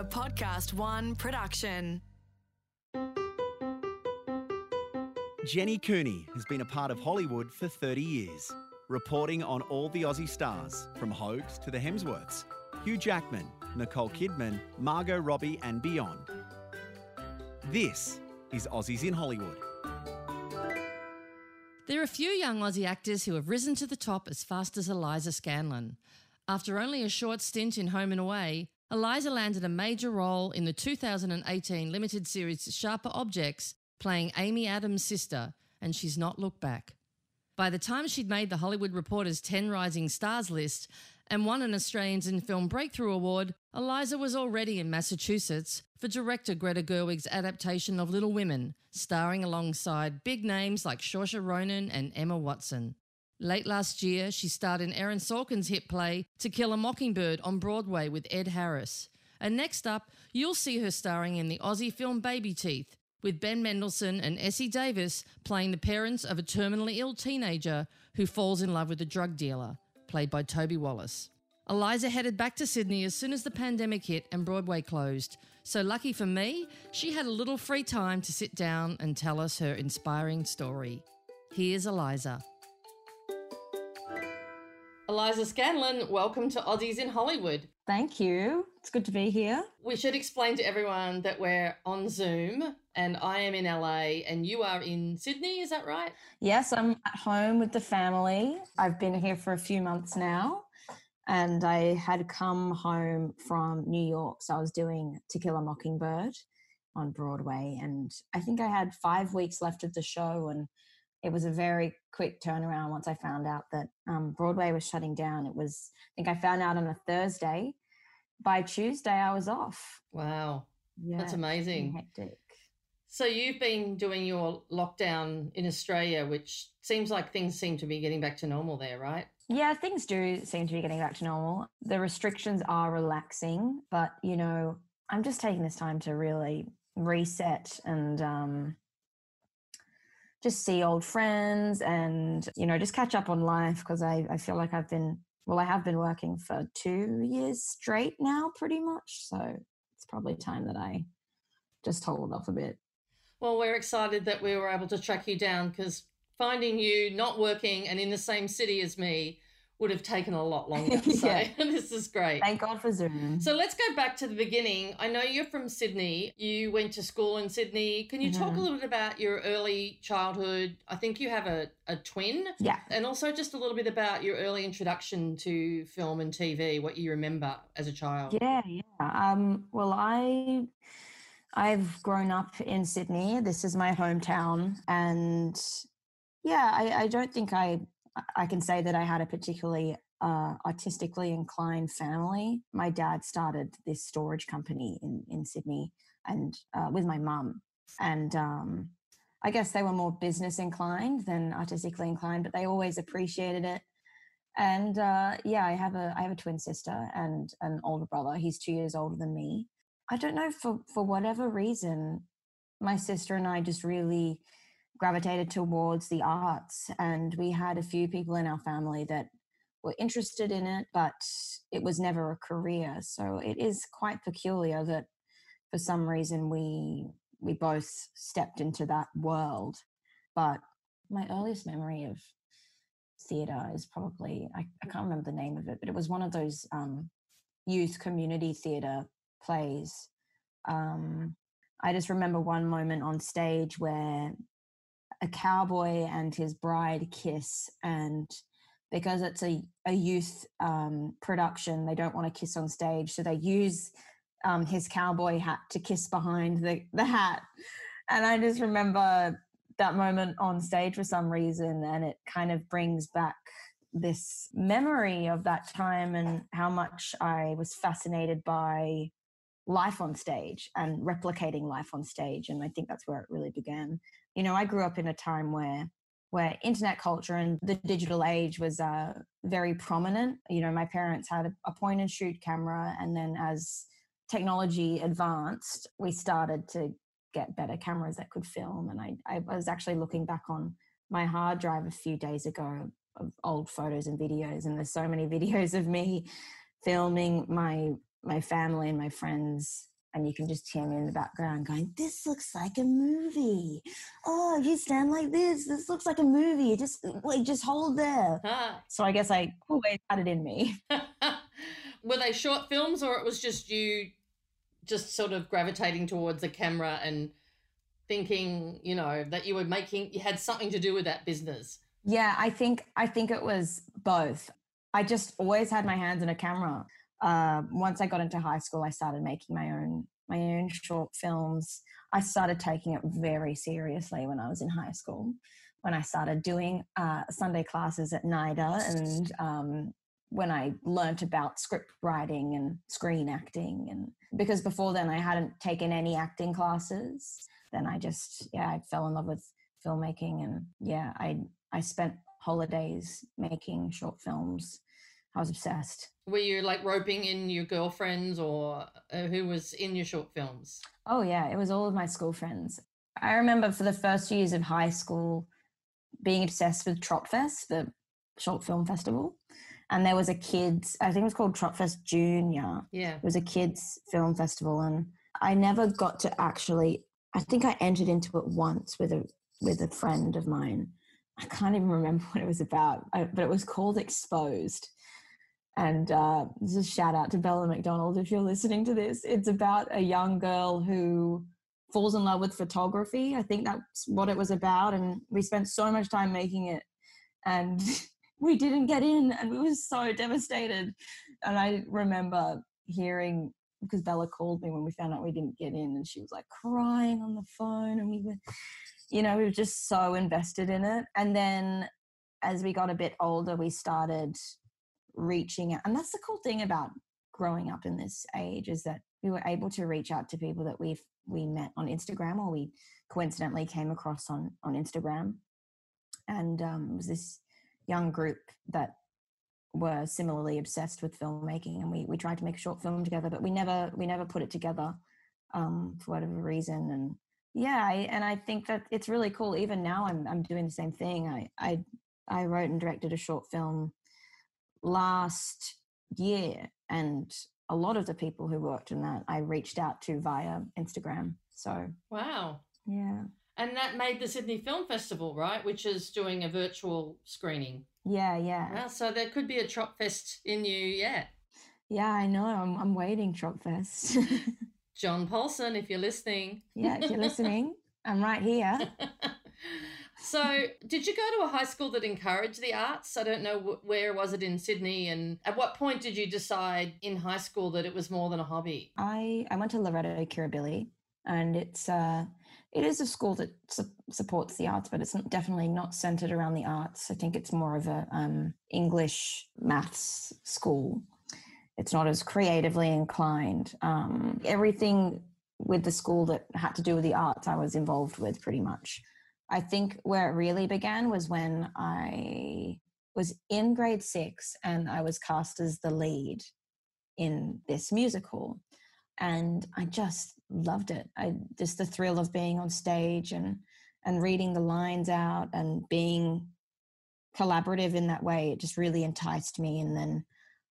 A Podcast One production. Jenny Cooney has been a part of Hollywood for 30 years, reporting on all the Aussie stars, from Hoges to the Hemsworths, Hugh Jackman, Nicole Kidman, Margot Robbie, and beyond. This is Aussies in Hollywood. There are a few young Aussie actors who have risen to the top as fast as Eliza Scanlen. After only a short stint in Home and Away, Eliza landed a major role in the 2018 limited series Sharper Objects, playing Amy Adams' sister, and she's not looked back. By the time she'd made the Hollywood Reporter's 10 Rising Stars list and won an Australians in Film Breakthrough Award, Eliza was already in Massachusetts for director Greta Gerwig's adaptation of Little Women, starring alongside big names like Saoirse Ronan and Emma Watson. Late last year, she starred in Aaron Sorkin's hit play To Kill a Mockingbird on Broadway with Ed Harris. And next up, you'll see her starring in the Aussie film Babyteeth, with Ben Mendelsohn and Essie Davis playing the parents of a terminally ill teenager who falls in love with a drug dealer, played by Toby Wallace. Eliza headed back to Sydney as soon as the pandemic hit and Broadway closed. So, lucky for me, she had a little free time to sit down and tell us her inspiring story. Here's Eliza. Eliza Scanlen, welcome to Aussies in Hollywood. Thank you. It's good to be here. We should explain to everyone that we're on Zoom and I am in LA and you are in Sydney, is that right? Yes, I'm at home with the family. I've been here for a few months now and I had come home from New York. So I was doing To Kill a Mockingbird on Broadway and I think I had five weeks left of the show and it was a very quick turnaround once I found out that um, Broadway was shutting down. It was, I think I found out on a Thursday. By Tuesday, I was off. Wow. Yeah, That's amazing. Hectic. So you've been doing your lockdown in Australia, which seems like things seem to be getting back to normal there, right? Yeah, things do seem to be getting back to normal. The restrictions are relaxing, but you know, I'm just taking this time to really reset and um, just see old friends and you know just catch up on life because I, I feel like i've been well i have been working for two years straight now pretty much so it's probably time that i just hold off a bit. Well we're excited that we were able to track you down because finding you not working and in the same city as me would have taken a lot longer to say. yeah. this is great. Thank God for Zoom. So let's go back to the beginning. I know you're from Sydney. You went to school in Sydney. Can you mm-hmm. talk a little bit about your early childhood? I think you have a, a twin. Yeah. And also just a little bit about your early introduction to film and TV, what you remember as a child. Yeah, yeah. Um, well, I. I've grown up in Sydney. This is my hometown. And yeah, I, I don't think I I can say that I had a particularly uh, artistically inclined family. My dad started this storage company in in Sydney, and uh, with my mum, and um, I guess they were more business inclined than artistically inclined, but they always appreciated it. And uh, yeah, I have a I have a twin sister and an older brother. He's two years older than me. I don't know for for whatever reason, my sister and I just really gravitated towards the arts. And we had a few people in our family that were interested in it, but it was never a career. So it is quite peculiar that for some reason we we both stepped into that world. But my earliest memory of theatre is probably I, I, can't remember the name of it, but it was one of those um, youth community theatre plays. Um, I just remember one moment on stage where a cowboy and his bride kiss and because it's a, a youth um, production they don't want to kiss on stage so they use um, his cowboy hat to kiss behind the, the hat. And i just remember that moment on stage for some reason and it kind of brings back this memory of that time and how much i was fascinated by life on stage and replicating life on stage and i think that's where it really began. You know i grew up in a time where where internet culture and the digital age was uh, very prominent. You know my parents had a, point and shoot camera and then as technology advanced we started to get better cameras that could film and I, I was actually looking back on my hard drive a few days ago of old photos and videos and there's so many videos of me filming my my family and my friends and you can just hear me in the background going, "This looks like a movie. Oh, you stand like this, this looks like a movie. Just wait, just hold there." Ah. So I guess I always had it in me. Were they short films, or it was just you, just sort of gravitating towards the camera and thinking, you know, that you were making, you had something to do with that business? Yeah, I think I think it was both. I just always had my hands on a camera uh, once I got into high school, I started making my own my own short films. I started taking it very seriously when I was in high school. When I started doing uh, Sunday classes at NIDA, and um, when I learnt about script writing and screen acting, and because before then I hadn't taken any acting classes, then I just yeah I fell in love with filmmaking, and yeah I I spent holidays making short films I was obsessed. Were you like roping in your girlfriends or uh, who was in your short films? Oh, yeah, it was all of my school friends. I remember for the first years of high school being obsessed with Tropfest, the short film festival. And there was a kids, I think it was called Tropfest Junior. Yeah. It was a kids film festival. And I never got to actually, I think I entered into it once with a with a friend of mine. I can't even remember what it was about, but it was called Exposed and uh, this is a shout out to Bella McDonald if you're listening to this. It's about a young girl who falls in love with photography. I think that's what it was about. And we spent so much time making it, and we didn't get in, and we were so devastated. And I remember hearing because Bella called me when we found out we didn't get in, and she was like crying on the phone, and we were, you know, we were just so invested in it. And then as we got a bit older, we started reaching out. And that's the cool thing about growing up in this age is that we were able to reach out to people that we've we met on Instagram or we coincidentally came across on on Instagram. And um, it was this young group that were similarly obsessed with filmmaking and we, we tried to make a short film together but we never we never put it together um, for whatever reason and yeah I, and i think that it's really cool even now i'm, I'm doing the same thing I, I i wrote and directed a short film last year and a lot of the people who worked in that I reached out to via Instagram. So wow, yeah, and that made the Sydney Film Festival, right? Which is doing a virtual screening. Yeah, yeah. Wow, so there could be a Tropfest in you yet. Yeah, I know. I'm I'm waiting Tropfest. John Polson, if you're listening. yeah, if you're listening, I'm right here. So, did you go to a high school that encouraged the arts? I don't know where was it in Sydney, and at what point did you decide in high school that it was more than a hobby? I I went to Loreto Kirribilli, and it's uh it is a school that su- supports the arts, but it's definitely not centered around the arts. I think it's more of a um, English maths school. It's not as creatively inclined. Um, everything with the school that had to do with the arts, I was involved with pretty much. I think where it really began was when I was in grade six and I was cast as the lead in this musical. And I just loved it. I just the thrill of being on stage and and reading the lines out and being collaborative in that way. It just really enticed me. And then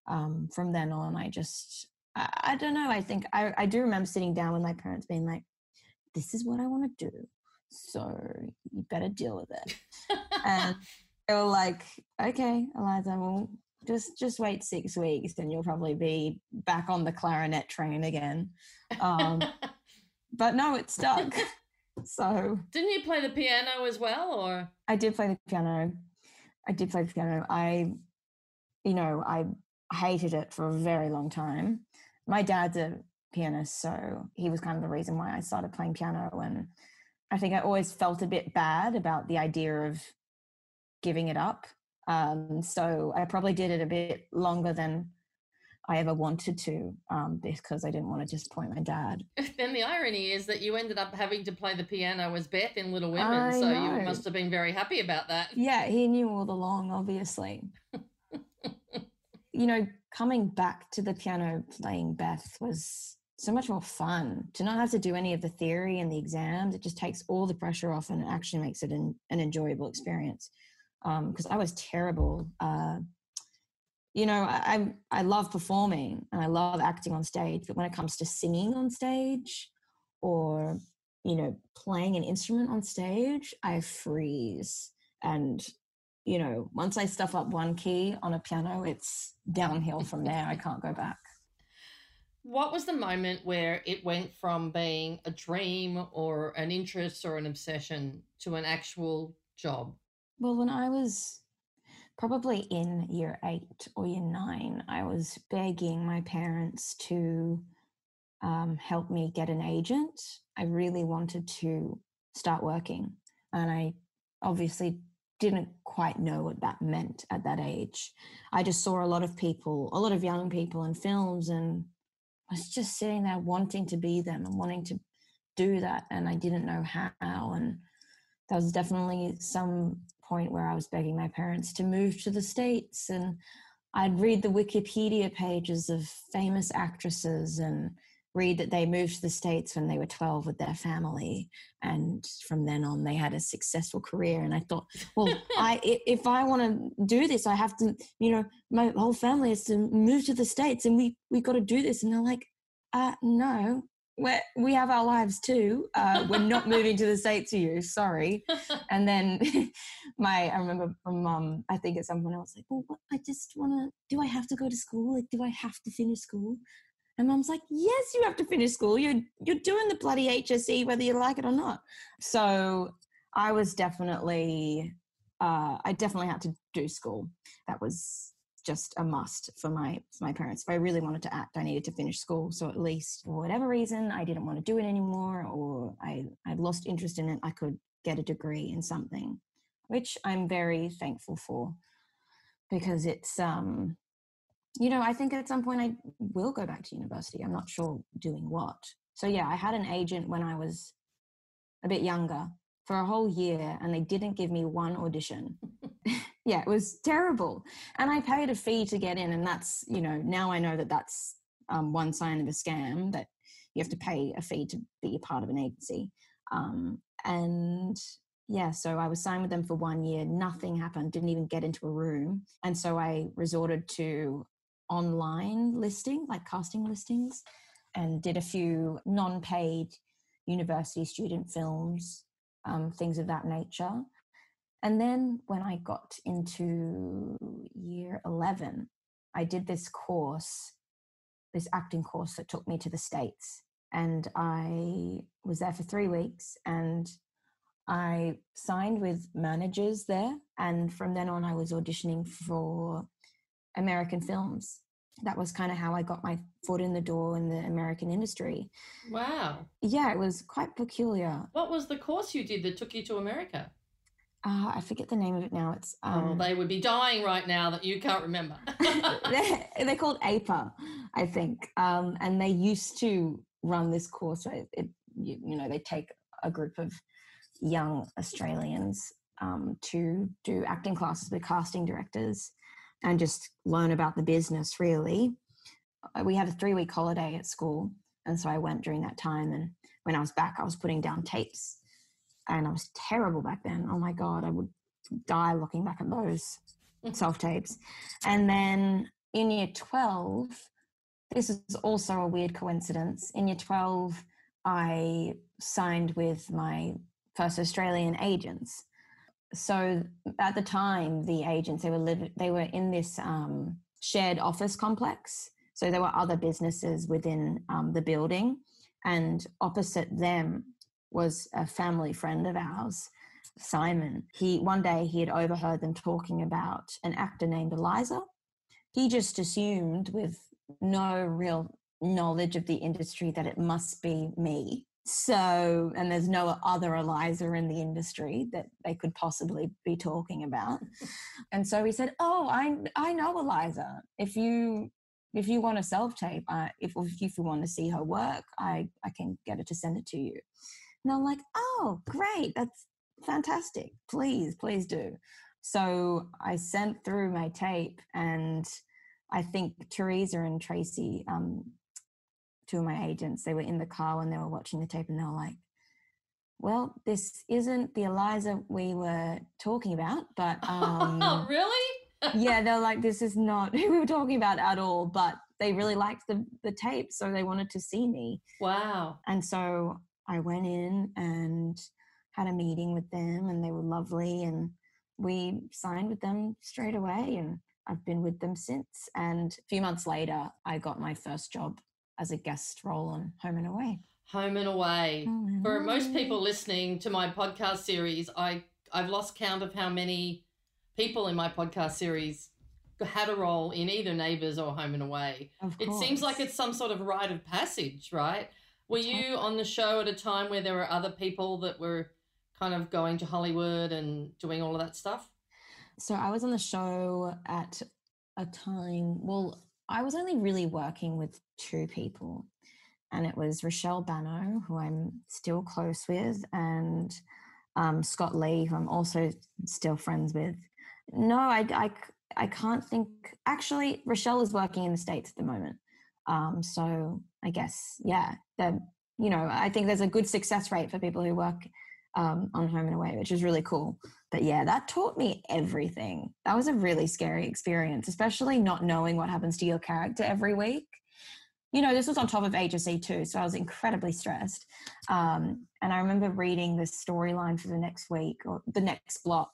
um, from then on, I just I, I don't know. I think I, I do remember sitting down with my parents being like, "This is what I want to do so you better deal with it. and they were like, okay, Eliza, well, just just wait six weeks, and you'll probably be back on the clarinet train again. Um, but no, it stuck. so didn't you play the piano as well, or I did play the piano. I did play the piano. I, you know, I hated it for a very long time. My dad's a pianist, so he was kind of the reason why I started playing piano and I think I always felt a bit bad about the idea of giving it up. Um, so I probably did it a bit longer than I ever wanted to um, because I didn't want to disappoint my dad. Then the irony is that you ended up having to play the piano as Beth in Little Women, I so know. you must have been very happy about that. Yeah, he knew all along, obviously. you know, coming back to the piano playing Beth was so much more fun to not have to do any of the theory and the exams. It just takes all the pressure off and it actually makes it an, an enjoyable experience. Because um, I was terrible uh, you know, I, I I love performing and I love acting on stage, but when it comes to singing on stage or you know playing an instrument on stage, I freeze. And you know, once I stuff up one key on a piano, it's downhill from there. I can't go back. What was the moment where it went from being a dream or an interest or an obsession to an actual job? Well, when I was probably in year eight or year nine, I was begging my parents to um, help me get an agent. I really wanted to start working. And I obviously didn't quite know what that meant at that age. I just saw a lot of people, a lot of young people in films, and I was just sitting there wanting to be them and wanting to do that. And I didn't know how. And there was definitely some point where I was begging my parents to move to the States. And I'd read the Wikipedia pages of famous actresses and read that they moved to the States when they were 12 with their family. And from then on, they had a successful career. And I thought, well, I, if I want to do this, I have to, you know, my whole family has to move to the States and we, we got to do this. And they're like, uh, no, we we have our lives too. Uh, we're not moving to the States to you, sorry. And then my, I remember from mum, I think at some point I was like, well, what, I just want to, do I have to go to school? Like, do I have to finish school? And mum's like, yes, you have to finish school. You're you're doing the bloody HSC whether you like it or not. So I was definitely, uh, I definitely had to do school. That was just a must for my for my parents. If I really wanted to act, I needed to finish school. So at least for whatever reason, I didn't want to do it anymore, or I I lost interest in it. I could get a degree in something, which I'm very thankful for, because it's um you know, I think at some point I will go back to university. I'm not sure doing what. So yeah, I had an agent when I was a bit younger for a whole year and they didn't give me one audition. yeah, it was terrible. And I paid a fee to get in and that's, you know, now I know that that's um, one sign of a scam that you have to pay a fee to be a part of an agency. Um, and yeah, so I was signed with them for one year. Nothing happened, didn't even get into a room. And so I resorted to online listing, like casting listings, and did a few non paid university student films, um, things of that nature. And then when I got into year 11, I did this course, this acting course that took me to the States. And I was there for three weeks and I signed with managers there. And from then on, I was auditioning for American films. That was kind of how I got my foot in the door in the American industry. Wow. Yeah, it was quite peculiar. What was the course you did that took you to America? Uh, I forget the name of it now. It's oh, um, oh, they would be dying right now that you can't remember. they're, they're, called APA, I think, um, and they used to run this course. It, it you, you, know, they take a group of young Australians um, to do acting classes with casting directors, and just learn about the business really. Uh, we had a three week holiday at school. And so I went during that time. And when I was back, I was putting down tapes. And I was terrible back then. Oh my God, I would die looking back at those self tapes. And then in year 12, this is also a weird coincidence. In year 12, I signed with my first Australian agents so at the time, the agents they were living, they were in this um, shared office complex. So there were other businesses within um, the building, and opposite them was a family friend of ours, Simon. He one day he had overheard them talking about an actor named Eliza. He just assumed, with no real knowledge of the industry, that it must be me so, and there's no other Eliza in the industry that they could possibly be talking about. And so he said, "Oh, I I know Eliza. If you if you want a self tape, if if you want to see her work, I I can get her to send it to you." And I'm like, "Oh, great! That's fantastic. Please, please do." So I sent through my tape, and I think Teresa and Tracy um, two of my agents, they were in the car when they were watching the tape and they were like, well, this isn't the Eliza we were talking about, but um, really? yeah, they're like, this is not who we were talking about at all. But they really liked the the tape, so they wanted to see me. Wow. And so I went in and had a meeting with them, and they were lovely, and we signed with them straight away, and I've been with them since. And a few months later, I got my first job as a guest role on Home and Away. Home and away. Home and For most people listening to my podcast series, I I've lost count of how many people in my podcast series had a role in either Neighbours or Home and Away. Of It seems like it's some sort of rite of passage, right? Were you on the show at a time where there were other people that were kind of going to Hollywood and doing all of that stuff? So I was on the show at a time, well, I was only really working with two people, and it was Rochelle Bano, who I'm still close with, and um, Scott Lee, who I'm also still friends with. No, I I can't think. Actually, Rochelle is working in the States at the moment. Um, so I guess, yeah, the, you know, I think there's a good success rate for people who work um, on Home and Away, which is really cool. But yeah, that taught me everything. That was a really scary experience, especially not knowing what happens to your character every week. You know, this was on top of HSC too, so I was incredibly stressed. Um, and I remember reading the storyline for the next week or the next block,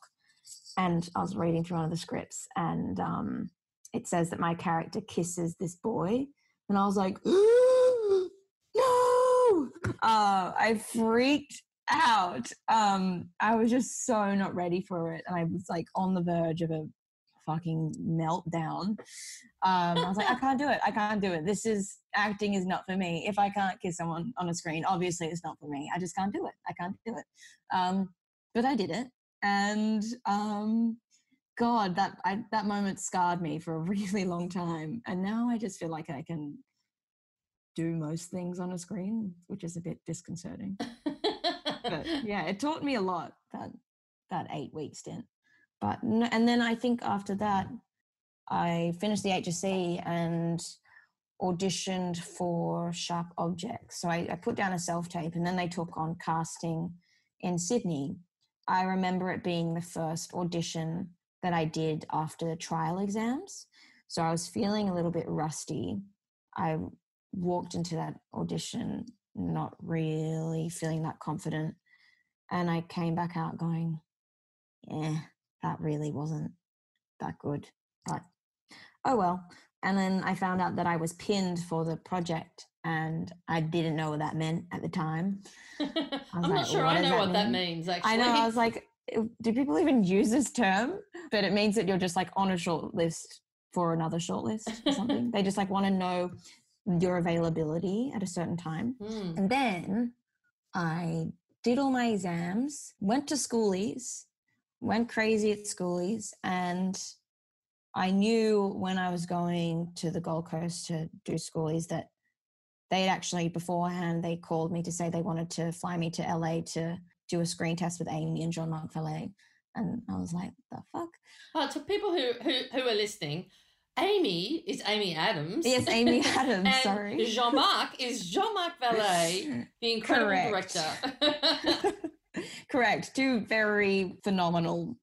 and I was reading through one of the scripts, and um, it says that my character kisses this boy, and I was like, no! Uh, I freaked out. Um, I was just so not ready for it, and I was like on the verge of a fucking meltdown. Um, I was like, I can't do it. I can't do it. This is acting is not for me. If I can't kiss someone on a screen, obviously it's not for me. I just can't do it. I can't do it. Um, but I did it, and um, God, that I, that moment scarred me for a really long time. And now I just feel like I can do most things on a screen, which is a bit disconcerting but yeah, it taught me a lot that that eight week stint. But and then I think after that, I finished the HSC and auditioned for Sharp Objects. So I, I put down a self tape, and then they took on casting in Sydney. I remember it being the first audition that I did after the trial exams. So I was feeling a little bit rusty. I walked into that audition not really feeling that confident. And I came back out going, yeah, that really wasn't that good. But oh well. And then I found out that I was pinned for the project and I didn't know what that meant at the time. I'm was not sure I know that what that means, actually. I know, I was like, "Uh, do people even use this term? But it means that you're just like on a short list for another short list or something. they just like want to know your availability at a certain time. Hmm. And then I did all my exams, went to schoolies, went crazy at schoolies, and I knew when I was going to the Gold Coast to do schoolies that they'd actually beforehand they called me to say they wanted to fly me to LA to do a screen test with Amy and Jean-Marc Vallée. And I was like, the fuck? Oh, to people who, who who are listening, Amy is Amy Adams. Yes, Amy Adams, and sorry. Jean-Marc is Jean-Marc Vallée, the incredible Correct. director. Correct. Two very phenomenal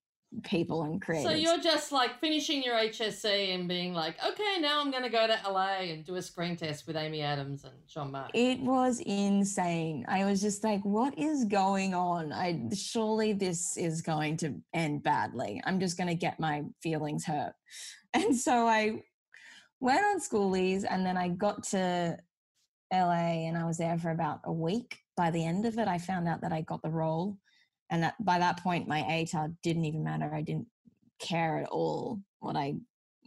people and creators. so you're just like finishing your HSC and being like, okay, now I'm going to go to LA and do a screen test with Amy Adams and Jean-Marc. It was insane. I was just like, what is going on? I surely this is going to end badly. I'm just going to get my feelings hurt. And so I went on schoolies and then I got to LA and I was there for about a week. By the end of it, I found out that I got the role. And that by that point, my ATAR didn't even matter. I didn't care at all what I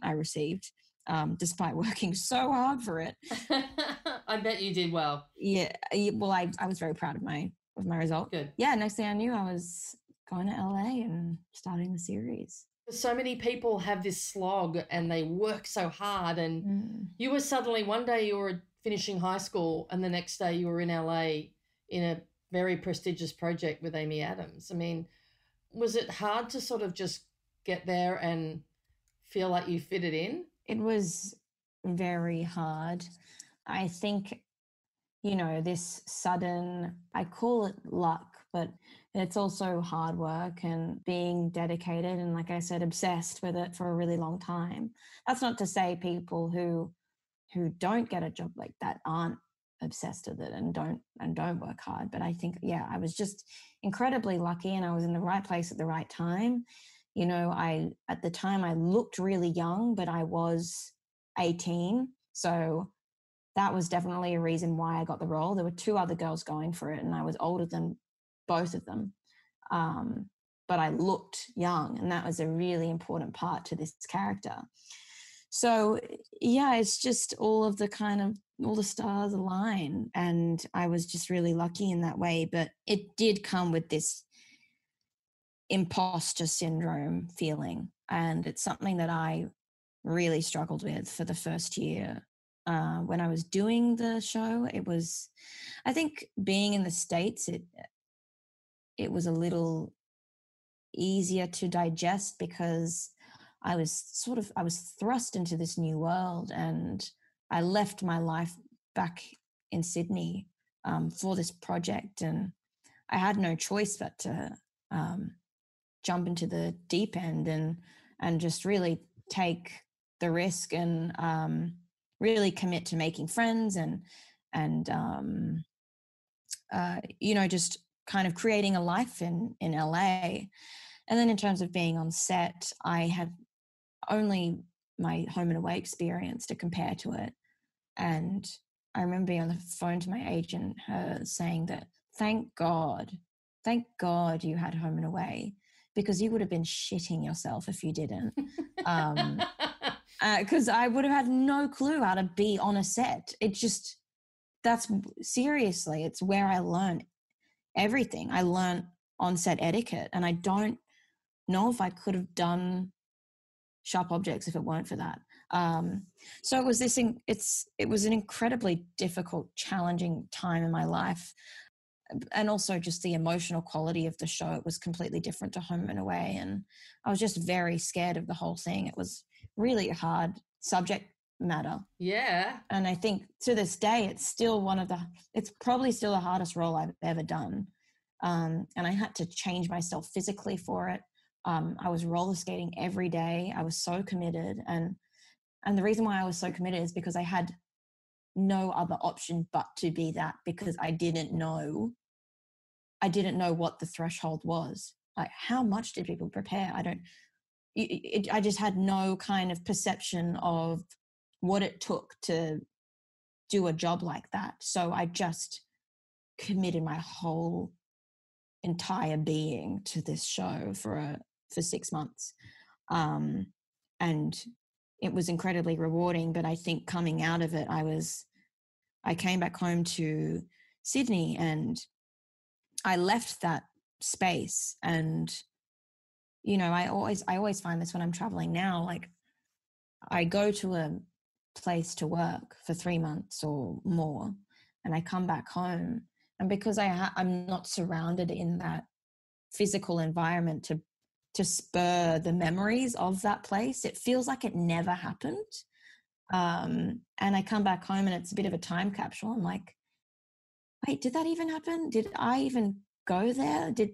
I received, um, despite working so hard for it I bet you did well. yeah well i i was very proud of my of my result Good. yeah next thing i knew i was going to la and starting the series So many people have this slog and they work so hard and Mm. you were suddenly one day you were finishing high school and the next day you were in LA in a very prestigious project with Amy Adams. I mean, was it hard to sort of just get there and feel like you fitted in? it was very hard i think you know this sudden i call it luck but it's also hard work and being dedicated and like i said obsessed with it for a really long time that's not to say people who who don't get a job like that aren't obsessed with it and don't and don't work hard but i think yeah i was just incredibly lucky and i was in the right place at the right time. You know i at the time i looked really young but i was 18 so that was definitely a reason why i got the role. There were two other girls going for it and i was older than both of them um, but i looked young and that was a really important part to this character. So yeah it's just all of the kind of all the stars align and i was just really lucky in that way but it did come with this imposter syndrome feeling and it's something that i really struggled with for the first year uh, when i was doing the show. It was i think being in the states it it was a little easier to digest because I was sort of I was thrust into this new world, and I left my life back in Sydney um, for this project, and I had no choice but to um, jump into the deep end and and just really take the risk and um, really commit to making friends and and um, uh, you know just kind of creating a life in in LA. And then in terms of being on set, I had only my home and away experience to compare to it. And I remember being on the phone to my agent, her saying that, thank God, thank God you had home and away because you would have been shitting yourself if you didn't. Um, because uh, I would have had no clue how to be on a set. It just, that's seriously, it's where I learned everything. I learned on set etiquette, and I don't know if I could have done sharp objects if it weren't for that. Um, so it was this. It's it was an incredibly difficult, challenging time in my life, and also just the emotional quality of the show. It was completely different to Home and Away, and I was just very scared of the whole thing. It was really hard subject matter. Yeah. And I think to this day, it's still one of the. It's probably still the hardest role I've ever done. Um, and I had to change myself physically for it. Um, I was roller skating every day. I was so committed, and and the reason why I was so committed is because I had no other option but to be that because I didn't know. I didn't know what the threshold was. Like, how much did people prepare? I don't. It, it, I just had no kind of perception of what it took to do a job like that. So I just committed my whole entire being to this show for a for six months. Um, and it was incredibly rewarding. But I think coming out of it, I was, I came back home to Sydney and I left that space. And, you know, I always, I always find this when I'm traveling now, like I go to a place to work for three months or more and I come back home. And because I ha- I'm not surrounded in that physical environment to to spur the memories of that place. It feels like it never happened. Um, and I come back home and it's a bit of a time capsule. I'm like, wait, did that even happen? Did I even go there? Did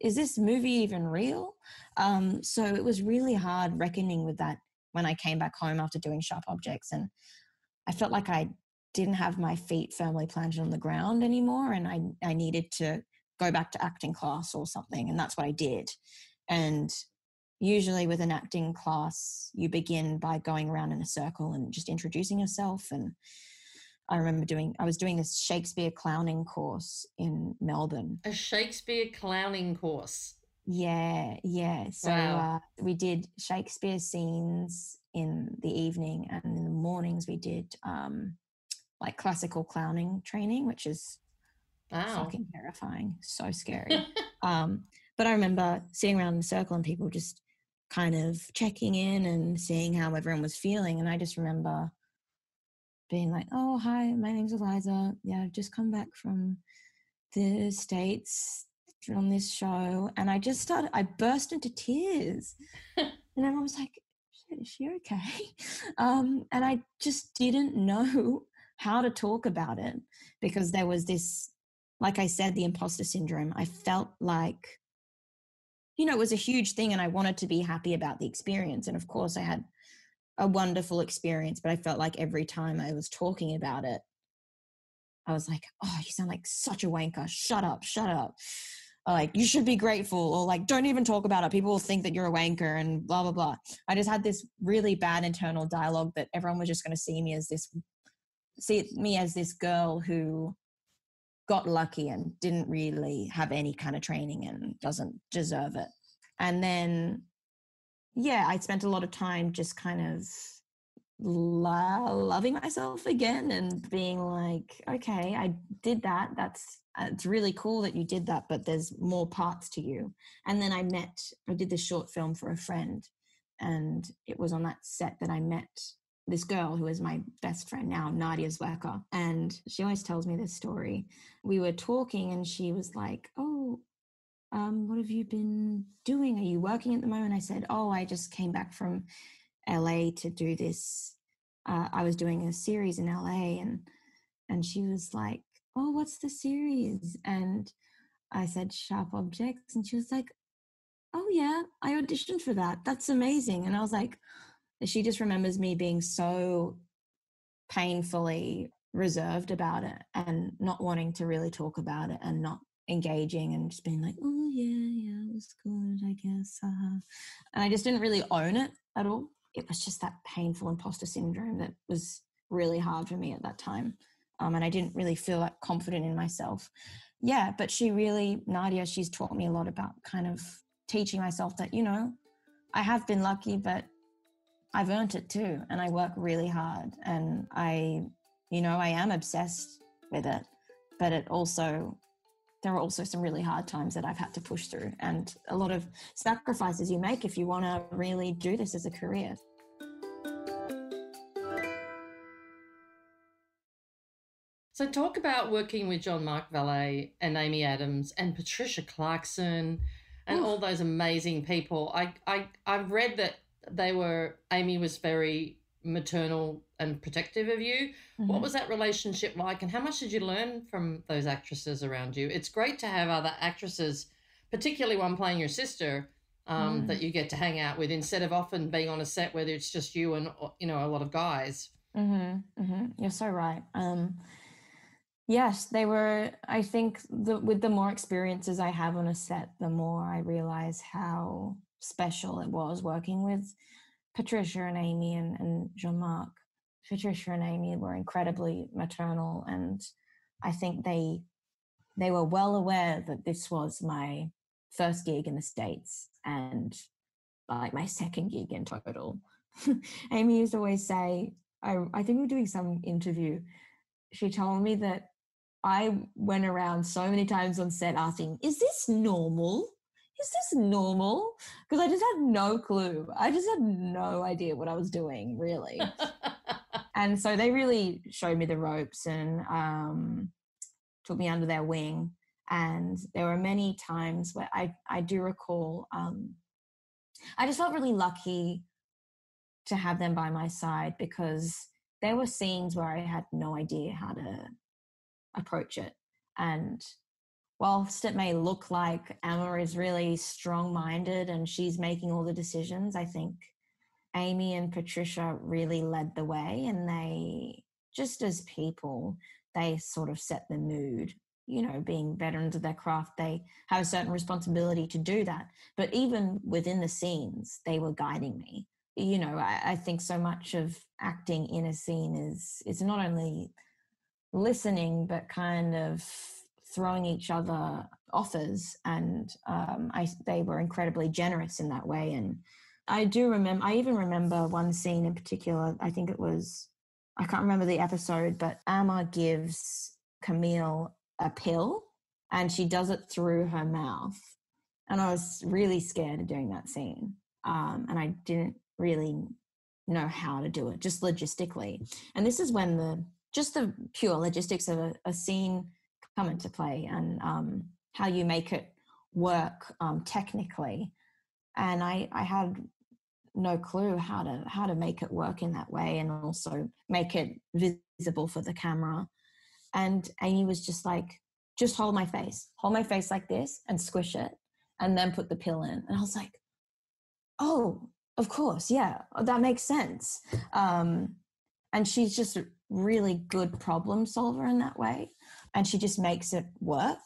is this movie even real? Um, so it was really hard reckoning with that when I came back home after doing sharp objects, and I felt like I didn't have my feet firmly planted on the ground anymore, and I I needed to go back to acting class or something, and that's what I did. And usually with an acting class, you begin by going around in a circle and just introducing yourself. And I remember doing, I was doing this Shakespeare clowning course in Melbourne. A Shakespeare clowning course. Yeah, yeah. So wow. uh, we did Shakespeare scenes in the evening, and in the mornings we did um, like classical clowning training, which is wow. fucking terrifying, so scary. um, but I remember sitting around in a circle and people just kind of checking in and seeing how everyone was feeling. And I just remember being like, oh, hi, my name's Eliza. Yeah, I've just come back from the States on this show. And I just started, I burst into tears. and everyone was like, is she okay? Um, and I just didn't know how to talk about it because there was this like I said, the imposter syndrome. I felt like, you know, it was a huge thing and I wanted to be happy about the experience. And of course, I had a wonderful experience, but I felt like every time I was talking about it, I was like, oh, you sound like such a wanker. Shut up, shut up. like, you should be grateful, or like, don't even talk about it. People will think that you're a wanker and blah, blah, blah. I just had this really bad internal dialogue that everyone was just going to see me as this, see me as this girl who got lucky and didn't really have any kind of training and doesn't deserve it. And then, yeah, I spent a lot of time just kind of loving myself again and being like, okay, I did that. That's uh, it's really cool that you did that, but there's more parts to you. And then I met, I did this short film for a friend, and it was on that set that I met this girl who is my best friend now, Nadia Zwecker. And she always tells me this story. We were talking, and she was like, Oh, um, what have you been doing? Are you working at the moment? I said, Oh, I just came back from LA to do this. Uh, I was doing a series in LA, and and she was like, "Oh, what's the series?" And I said, "Sharp Objects," and she was like, "Oh yeah, I auditioned for that. That's amazing." And I was like, she just remembers me being so painfully reserved about it and not wanting to really talk about it and not engaging and just being like, oh yeah, yeah, it was good, I guess. Uh-huh. And I just didn't really own it at all it was just that painful imposter syndrome that was really hard for me at that time. Um, and I didn't really feel that confident in myself. Yeah, but she really, Nadia, she's taught me a lot about kind of teaching myself that, you know, I have been lucky, but I've earned it too. And I work really hard. And I, you know, I am obsessed with it. But it also there are also some really hard times that I've had to push through and a lot of sacrifices you make if you want to really do this as a career. So, talk about working with Jean-Marc Vallée and Amy Adams and Patricia Clarkson and Oof. all those amazing people. I, I, I've read that they were, Amy was very maternal and protective of you. Mm-hmm. What was that relationship like, and how much did you learn from those actresses around you? It's great to have other actresses, particularly one playing your sister, um, mm. that you get to hang out with instead of often being on a set whether it's just you and you know a lot of guys. Mm-hmm, mm-hmm. You're so right. Um, yes, they were. I think the, with the more experiences I have on a set, the more I realize how special it was working with Patricia and Amy and, and Jean Marc. Patricia and Amy were incredibly maternal, and I think they they were well aware that this was my first gig in the states and like my second gig in total. Amy used to always say, I, I think we are doing some interview. She told me that I went around so many times on set asking, "Is this normal?" Is this normal? Because I just had no clue. I just had no idea what I was doing, really. and so they really showed me the ropes and um, took me under their wing. And there were many times where I, I do recall, um, I just felt really lucky to have them by my side because there were scenes where I had no idea how to approach it. And whilst it may look like Amma is really strong minded and she's making all the decisions, I think Amy and Patricia really led the way and they, just as people, they sort of set the mood. You know, being veterans of their craft, they have a certain responsibility to do that. But even within the scenes, they were guiding me. You know, I, I think so much of acting in a scene is is not only listening, but kind of throwing each other offers, and um, I, they were incredibly generous in that way. And I do remember, I even remember one scene in particular. I think it was, I can't remember the episode, but Amma gives Camille a pill, and she does it through her mouth. And I was really scared of doing that scene, um, and I didn't really know how to do it, just logistically. And this is when the just the pure logistics of a, a scene come into play and um, how you make it work um, technically. And I, I had no clue how to how to make it work in that way and also make it visible for the camera. And Amy was just like, just hold my face, hold my face like this and squish it and then put the pill in. And I was like, oh, of course. Yeah, that makes sense. Um, and she's just a really good problem solver in that way. And she just makes it work.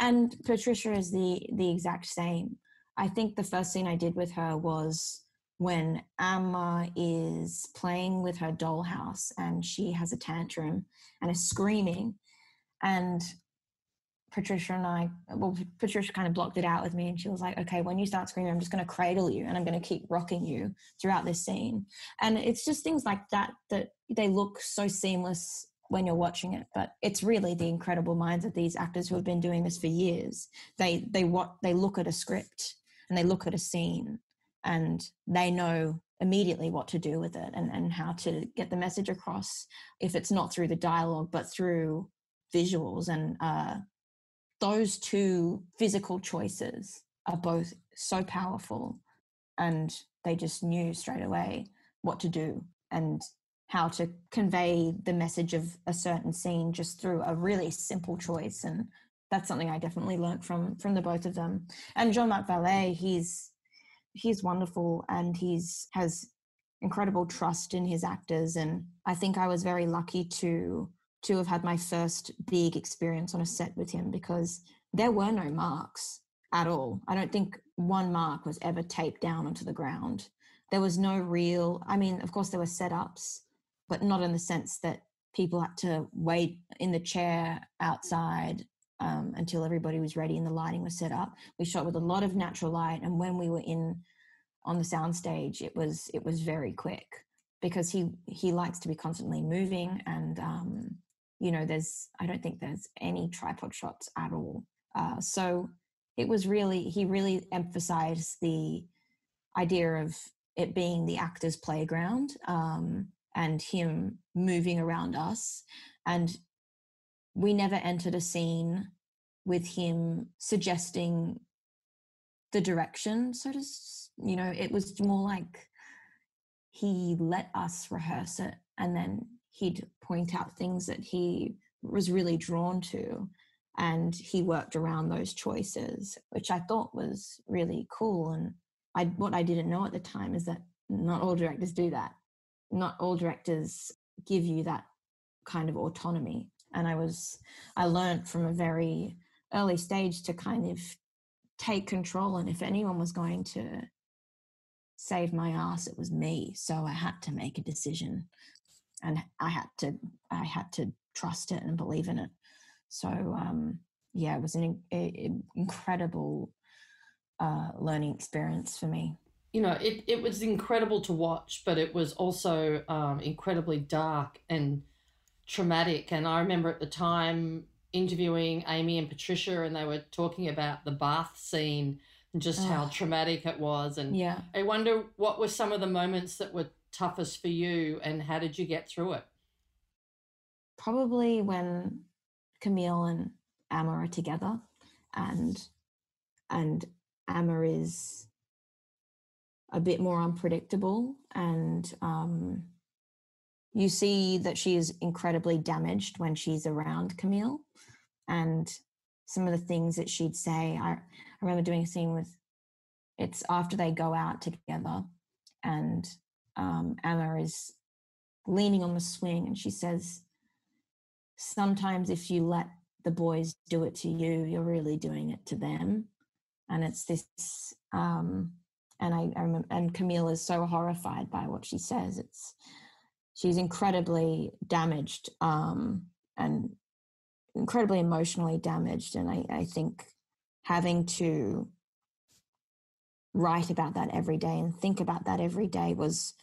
And Patricia is the the exact same. I think the first scene I did with her was when Amma is playing with her dollhouse and she has a tantrum and is screaming. And Patricia and I, well, Patricia kind of blocked it out with me and she was like, okay, when you start screaming, I'm just going to cradle you and I'm going to keep rocking you throughout this scene. And it's just things like that that they look so seamless when you're watching it but it's really the incredible minds of these actors who have been doing this for years. They they what they look at a script and they look at a scene and they know immediately what to do with it and, and how to get the message across. If it's not through the dialogue but through visuals and uh, those two physical choices are both so powerful and they just knew straight away what to do and how to convey the message of a certain scene just through a really simple choice and that's something i definitely learned from from the both of them. And jean-marc vallée he's he's wonderful and he's has incredible trust in his actors and i think i was very lucky to to have had my first big experience on a set with him because there were no marks at all. I don't think one mark was ever taped down onto the ground. There was no real i mean of course there were setups but not in the sense that people had to wait in the chair outside um, until everybody was ready and the lighting was set up. We shot with a lot of natural light, and when we were in on the soundstage, it was it was very quick because he he likes to be constantly moving, and um, you know, there's I don't think there's any tripod shots at all. Uh, so it was really he really emphasized the idea of it being the actor's playground um, and him moving around us and we never entered a scene with him suggesting the direction so to you know it was more like he let us rehearse it and then he'd point out things that he was really drawn to and he worked around those choices which i thought was really cool and i what i didn't know at the time is that not all directors do that not all directors give you that kind of autonomy. And i was i learned from a very early stage to kind of take control and if anyone was going to save my ass it was me. So i had to make a decision and i had to i had to trust it and believe in it. So um yeah it was an in, incredible uh learning experience for me you know, it, it was incredible to watch, but it was also um, incredibly dark and traumatic. And I remember at the time interviewing Amy and Patricia, and they were talking about the bath scene and just oh. how traumatic it was. And yeah, I wonder what were some of the moments that were toughest for you, and how did you get through it? Probably when Camille and Amma are together, and and Amma is a bit more unpredictable and um, you see that she is incredibly damaged when she's around Camille. And some of the things that she'd say I, I remember doing a scene with it's after they go out together and um, Amma is leaning on the swing and she says sometimes if you let the boys do it to you you're really doing it to them. And it's this um, and I, I remember, and Camille is so horrified by what she says. It's she's incredibly damaged um, and incredibly emotionally damaged, and I, I think having to write about that every day and think about that every day was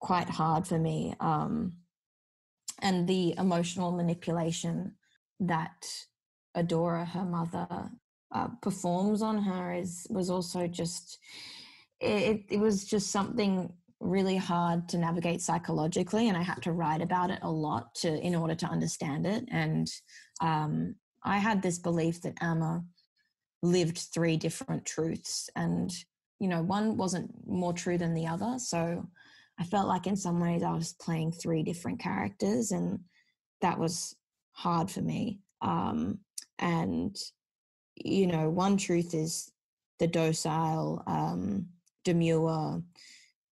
quite hard for me. Um, and the emotional manipulation that Adora, her mother, uh, performs on her is was also just it, it was just something really hard to navigate psychologically and i had to write about it a lot to in order to understand it and um, i had this belief that amma lived three different truths and you know one wasn't more true than the other so i felt like in some ways i was playing three different characters and that was hard for me um, and you know one truth is the docile um demure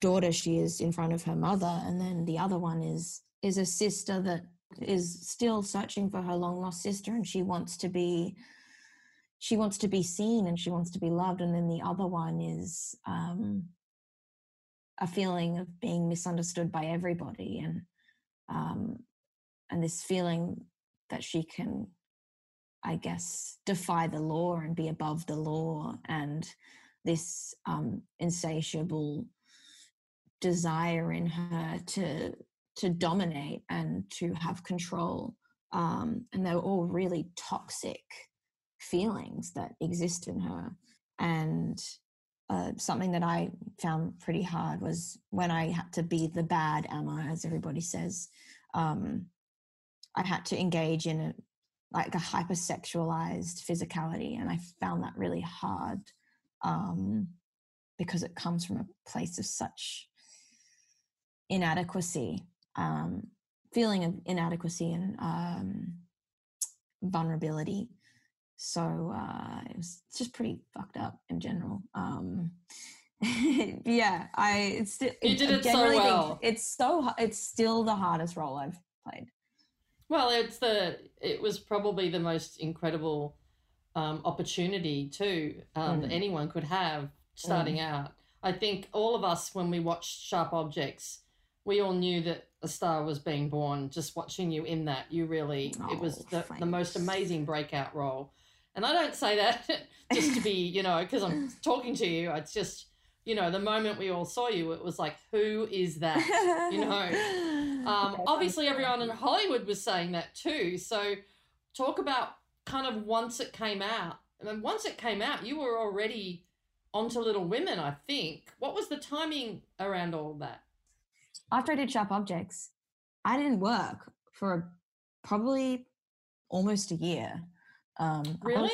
daughter she is in front of her mother and then the other one is is a sister that is still searching for her long lost sister and she wants to be she wants to be seen and she wants to be loved. And then the other one is um a feeling of being misunderstood by everybody and um and this feeling that she can i guess defy the law and be above the law and this um insatiable desire in her to to dominate and to have control um and they're all really toxic feelings that exist in her and uh, something that I found pretty hard was when I had to be the bad Amma, as everybody says. Um, I had to engage in a, like a hypersexualized physicality, and I found that really hard um, because it comes from a place of such inadequacy, um, feeling of inadequacy and um, vulnerability so uh, it was just pretty fucked up in general. Um, yeah, I it's still you did it so well. It's so it's still the hardest role I've played. Well, it's the it was probably the most incredible um, opportunity too um, mm. that anyone could have starting mm. out. I think all of us, when we watched Sharp Objects, we all knew that a star was being born. Just watching you in that, you really oh, it was the, the most amazing breakout role. And I don't say that just to be, you know, because I'm talking to you. It's just, you know, the moment we all saw you, it was like, who is that? You know, um, obviously everyone in Hollywood was saying that too. So talk about kind of once it came out. And then once it came out, you were already onto Little Women, I think. What was the timing around all that? After I did Sharp Objects, I didn't work for probably almost a year. Um, really?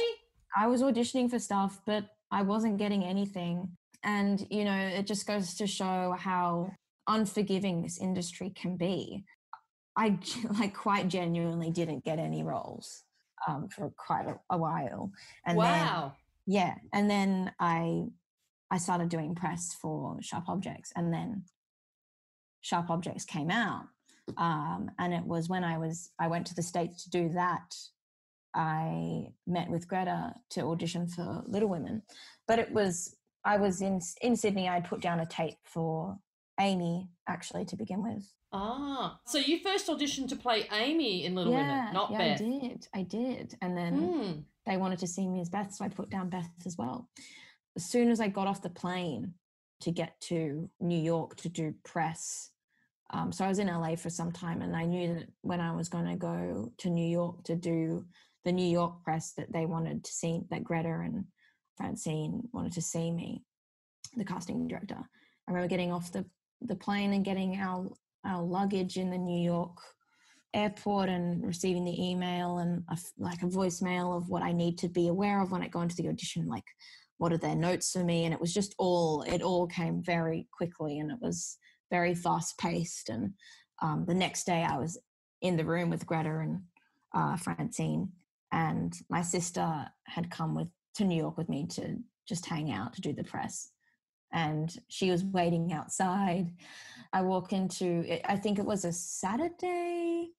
I was, I was auditioning for stuff, but I wasn't getting anything. And, you know, it just goes to show how unforgiving this industry can be. I like quite genuinely didn't get any roles um, for quite a, a while. And wow. Then, yeah. And then I I started doing press for Sharp Objects and then Sharp Objects came out. Um, and it was when I was I went to the States to do that I met with Greta to audition for Little Women. But it was I was in in Sydney. I'd put down a tape for Amy actually to begin with. Ah, so you first auditioned to play Amy in Little yeah, Women, not yeah, Beth. I did. I did, and then mm. they wanted to see me as Beth, so I put down Beth as well. As soon as I got off the plane to get to New York to do press, um, so I was in LA for some time, and I knew that when I was going to go to New York to do the New York press that they wanted to see that Greta and Francine wanted to see me, the casting director. I remember getting off the the plane and getting our our luggage in the New York airport and receiving the email and a, like a voicemail of what I need to be aware of when I go into the audition, like what are their notes for me, and it was just all it all came very quickly and it was very fast paced. And um, the next day, I was in the room with Greta and uh, Francine, and my sister had come with to New York with me to just hang out to do the press and she was waiting outside. I walk into I think it was a Saturday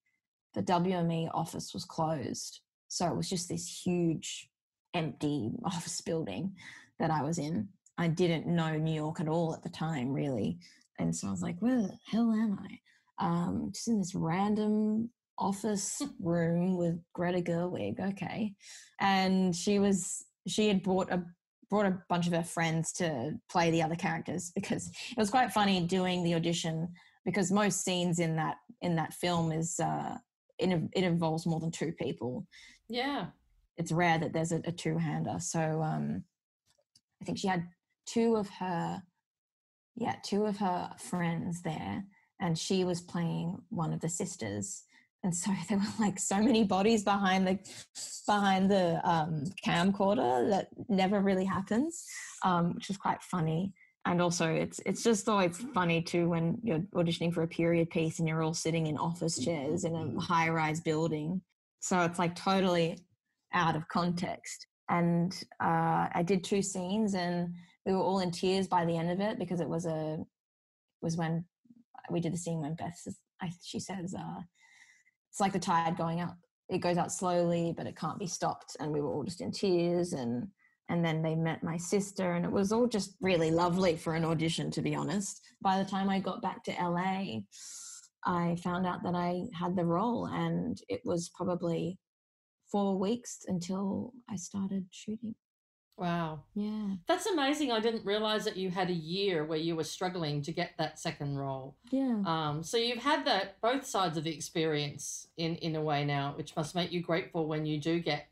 the WME office was closed. So it was just this huge empty office building that I was in. I didn't know New York at all at the time really. And so I was like where the hell am I? Um, just in this random office room with Greta Gerwig. Okay, and she was she had brought a brought a bunch of her friends to play the other characters because it was quite funny doing the audition because most scenes in that in that film is uh it, it involves more than two people. Yeah. It's rare that there's a, a two-hander. So um i think she had two of her yeah two of her friends there and she was playing one of the sisters and so there were like so many bodies behind the behind the um, camcorder that never really happens, um, which is quite funny. And also, it's it's just always funny too when you're auditioning for a period piece and you're all sitting in office chairs in a high rise building. So it's like totally out of context. And uh, I did two scenes, and we were all in tears by the end of it because it was a was when we did the scene when Beth says, I, she says, uh, "It's like the tide going out. It goes out slowly, but it can't be stopped." And we were all just in tears, and and then they met my sister, and it was all just really lovely for an audition, to be honest. By the time I got back to LA, I found out that I had the role, and it was probably four weeks until I started shooting. Wow. Yeah. That's amazing. I didn't realize that you had a year where you were struggling to get that second role. Yeah. Um, so you've had that both sides of the experience in in a way now, which must make you grateful when you do get,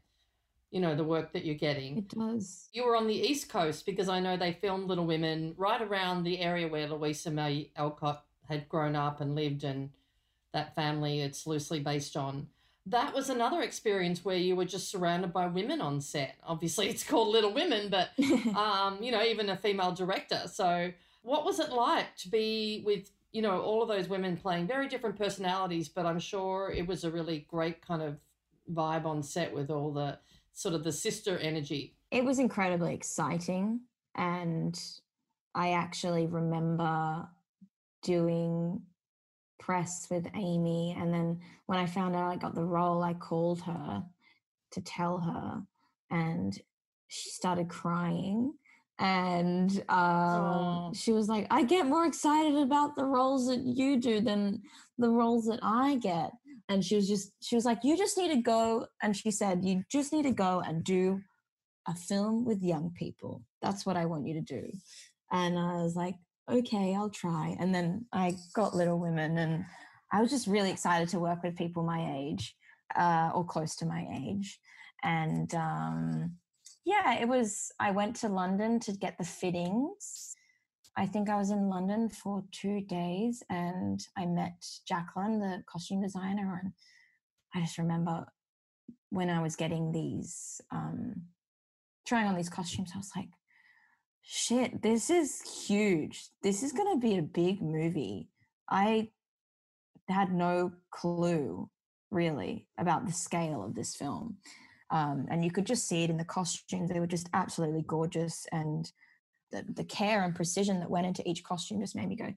you know, the work that you're getting. It does. You were on the East Coast because I know they filmed Little Women right around the area where Louisa May Alcott had grown up and lived, and that family it's loosely based on that was another experience where you were just surrounded by women on set. Obviously, it's called Little Women, but um, you know, even a female director. So, what was it like to be with you know all of those women playing very different personalities? But I'm sure it was a really great kind of vibe on set with all the sort of the sister energy. It was incredibly exciting, and I actually remember doing press with Amy. And then when I found out I got the role, I called her to tell her, and she started crying. And um, she was like, I get more excited about the roles that you do than the roles that I get. And she was just, she was like, You just need to go. And she said, You just need to go and do a film with young people. That's what I want you to do. And I was like, okay, I'll try. And then I got Little Women, and I was just really excited to work with people my age uh, or close to my age. And um, yeah, it was, I went to London to get the fittings. I think I was in London for two days and I met Jacqueline, the costume designer. And I just remember when I was getting these, um, trying on these costumes, I was like, shit, this is huge. This is going to be a big movie. I had no clue really about the scale of this film. Um, and you could just see it in the costumes. They were just absolutely gorgeous. And the, the care and precision that went into each costume just made me go,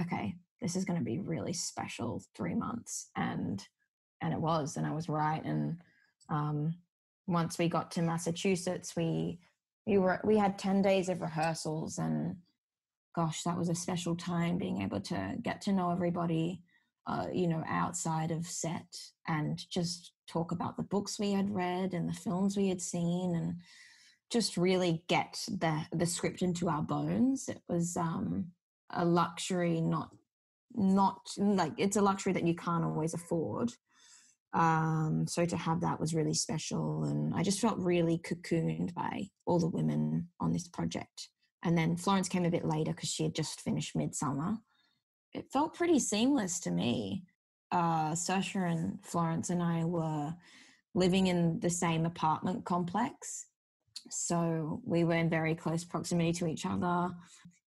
okay, this is going to be really special three months. And, and it was, and I was right. And um, once we got to Massachusetts, we we were we had 10 days of rehearsals and gosh that was a special time being able to get to know everybody uh, you know outside of set and just talk about the books we had read and the films we had seen and just really get the the script into our bones. It was um a luxury not not like it's a luxury that you can't always afford um, so to have that was really special. And I just felt really cocooned by all the women on this project. And then Florence came a bit later because she had just finished Midsommar. It felt pretty seamless to me. Uh, and Florence and I were living in the same apartment complex. So we were in very close proximity to each other.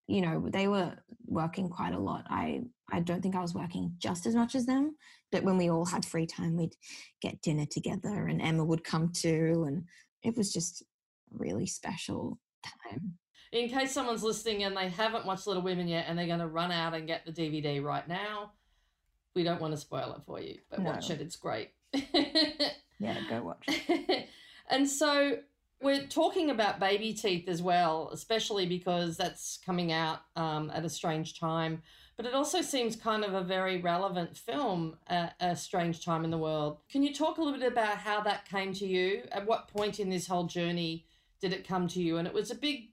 You know, they were working quite a lot. I I don't think I was working just as much as them, but when we all had free time, we'd get dinner together and Emma would come too. And it was just a really special time. In case someone's listening and they haven't watched Little Women yet and they're going to run out and get the DVD right now, we don't want to spoil it for you, but no. watch it. It's great. yeah, go watch it. and so we're talking about Babyteeth as well, especially because that's coming out um, at a strange time but it also seems kind of a very relevant film at a strange time in the world. Can you talk a little bit about how that came to you? At what point in this whole journey did it come to you? And it was a big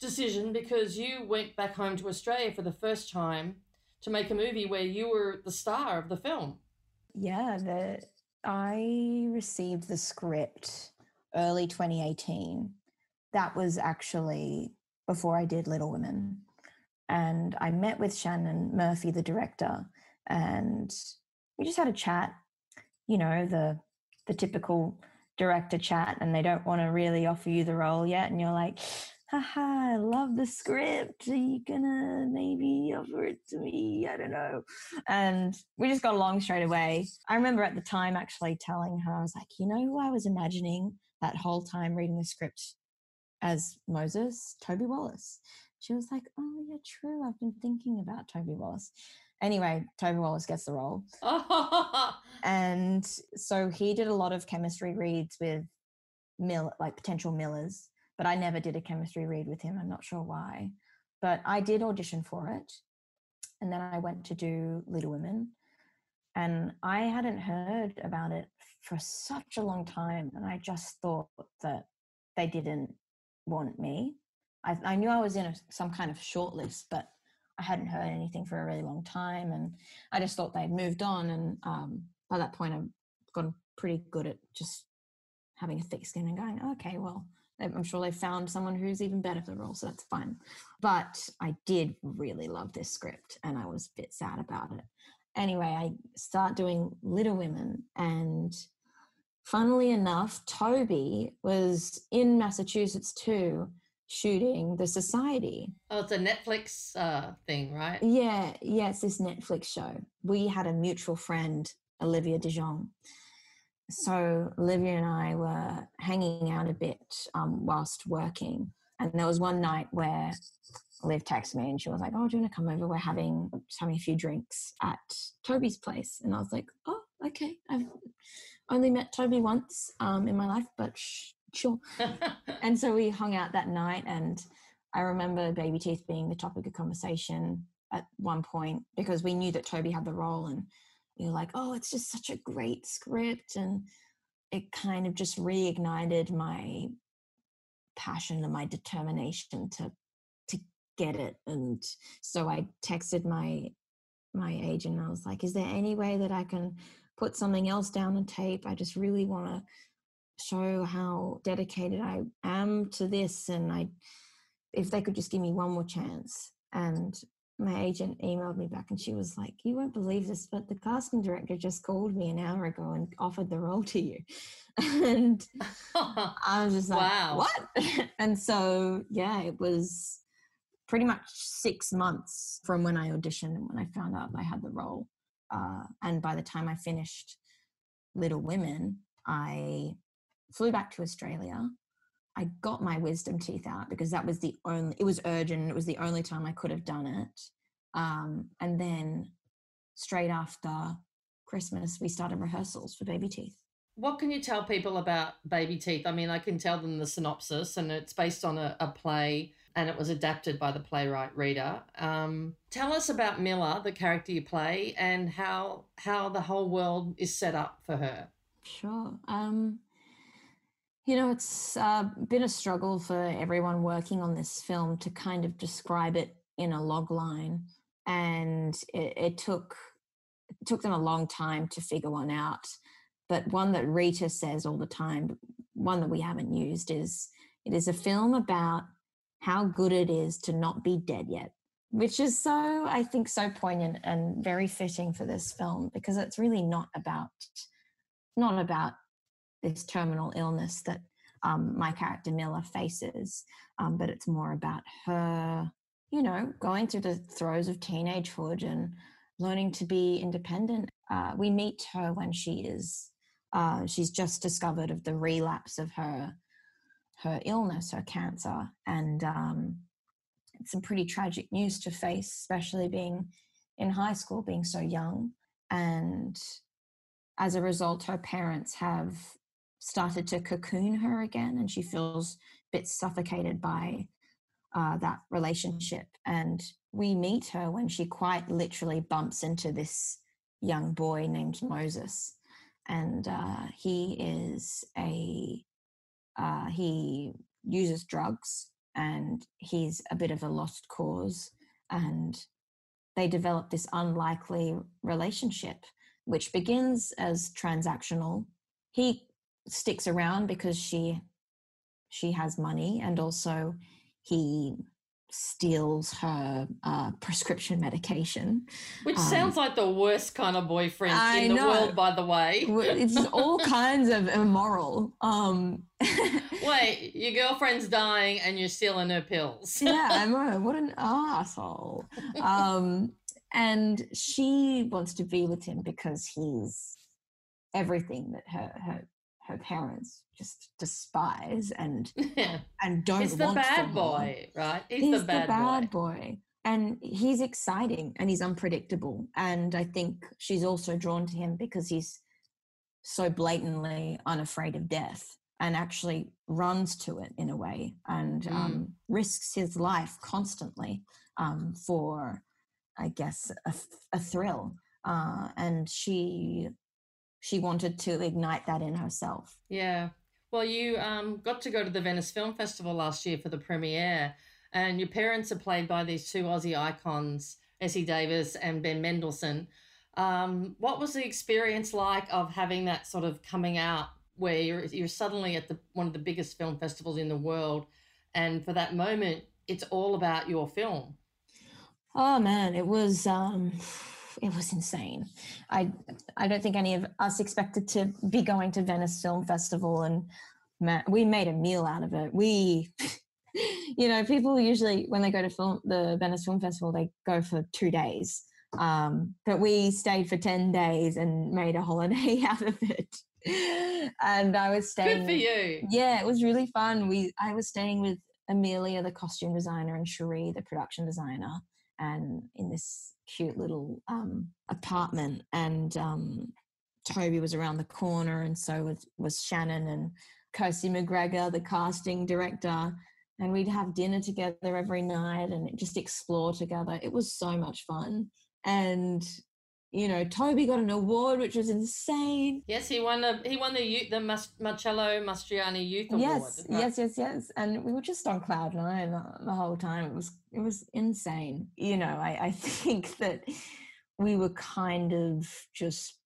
decision because you went back home to Australia for the first time to make a movie where you were the star of the film. Yeah, the I received the script early 2018. That was actually before I did Little Women and I met with Shannon Murphy, the director, and we just had a chat. You know, the the typical director chat, and they don't want to really offer you the role yet, and you're like, haha, I love the script. Are you gonna maybe offer it to me? I don't know. And we just got along straight away. I remember at the time actually telling her, I was like, you know who I was imagining that whole time reading the script as Moses? Toby Wallace. She was like, oh, yeah, true. I've been thinking about Toby Wallace. Anyway, Toby Wallace gets the role. and so he did a lot of chemistry reads with Milla like potential Millas but I never did a chemistry read with him. I'm not sure why. But I did audition for it. And then I went to do Little Women. And I hadn't heard about it for such a long time. And I just thought that they didn't want me. I, I knew I was in a, some kind of shortlist, but I hadn't heard anything for a really long time. And I just thought they'd moved on. And um, by that point, I've gotten pretty good at just having a thick skin and going, okay, well, I'm sure they found someone who's even better for the role, so that's fine. But I did really love this script and I was a bit sad about it. Anyway, I start doing Little Women and funnily enough, Toby was in Massachusetts too, shooting The Society. Oh, it's a Netflix uh, thing, right? Yeah, yeah, it's this Netflix show. We had a mutual friend, Olivia DeJonge, so Olivia and I were hanging out a bit um, whilst working, and there was one night where Liv texted me and she was like, "Oh, do you want to come over? We're having just having a few drinks at Toby's place." And I was like, "Oh, okay. I've only met Toby once um, in my life, but sh- sure." and so we hung out that night, and I remember Babyteeth being the topic of conversation at one point because we knew that Toby had the role and you're like, oh, it's just such a great script. And it kind of just reignited my passion and my determination to get it. And so I texted my my agent and I was like, is there any way that I can put something else down on tape? I just really want to show how dedicated I am to this and I if they could just give me one more chance. And my agent emailed me back and she was like, You won't believe this, but the casting director just called me an hour ago and offered the role to you. and I was just like, wow. What? and so, yeah, it was pretty much six months from when I auditioned and when I found out I had the role. Uh, and by the time I finished Little Women, I flew back to Australia I got my wisdom teeth out because that was the only, it was urgent. It was the only time I could have done it. Um, and then straight after Christmas, we started rehearsals for Babyteeth. What can you tell people about Babyteeth? I mean, I can tell them the synopsis, and it's based on a, a play and it was adapted by the playwright Rita. Um, tell us about Milla, the character you play, and how how the whole world is set up for her. Sure. Um, you know, it's uh, been a struggle for everyone working on this film to kind of describe it in a log line, and it, it took it took them a long time to figure one out. But one that Rita says all the time, one that we haven't used, is it is a film about how good it is to not be dead yet, which is so I think so poignant and very fitting for this film because it's really not about not about this terminal illness that um, my character Milla faces, um, but it's more about her, you know, going through the throes of teenagehood and learning to be independent. Uh, we meet her when she is, uh, she's just discovered of the relapse of her her illness, her cancer, and um, it's some pretty tragic news to face, especially being in high school, being so young, and as a result, her parents have started to cocoon her again and she feels a bit suffocated by uh, that relationship. And we meet her when she quite literally bumps into this young boy named moses and uh, he is a uh, he uses drugs and he's a bit of a lost cause and they develop this unlikely relationship which begins as transactional. He sticks around because she she has money and also he steals her uh, prescription medication. Which Um, sounds like the worst kind of boyfriend I in the know. world, by the way. It's all kinds of immoral. Um, Wait, your girlfriend's dying and you're stealing her pills. yeah, I know. What an asshole. Um, and she wants to be with him because he's everything that her her her parents just despise and and don't He's the want bad boy, right? He's, He's the bad, boy. boy. And he's exciting and he's unpredictable. And I think she's also drawn to him because he's so blatantly unafraid of death and actually runs to it in a way and Mm. um, risks his life constantly um, for, I guess, a, a thrill. Uh, and she she wanted to ignite that in herself. Yeah. Well, you um, got to go to the Venice Film Festival last year for the premiere, and your parents are played by these two Aussie icons, Essie Davis and Ben Mendelsohn. Um, what was the experience like of having that sort of coming out where you're, you're suddenly at the one of the biggest film festivals in the world, and for that moment, it's all about your film? Oh man, it was um it was insane. I I don't think any of us expected to be going to Venice Film Festival and ma- we made a meal out of it. We you know, people usually when they go to film the Venice Film Festival they go for 2 days. Um but we stayed for 10 days and made a holiday out of it. And I was staying Good for you. yeah, it was really fun. We I was staying with Amelia, the costume designer, and Sherree, the production designer, and in this cute little um, apartment. And um, Toby was around the corner, and so was, was Shannon and Kirsty McGregor, the casting director. And we'd have dinner together every night and just explore together. It was so much fun. And you know, Toby got an award, which was insane. Yes, he won the he won the youth, the Mas- Marcello Mastroianni Youth Award. yes yes yes yes. And we were just on cloud nine the, the whole time. It was it was insane. You know I, I think that we were kind of just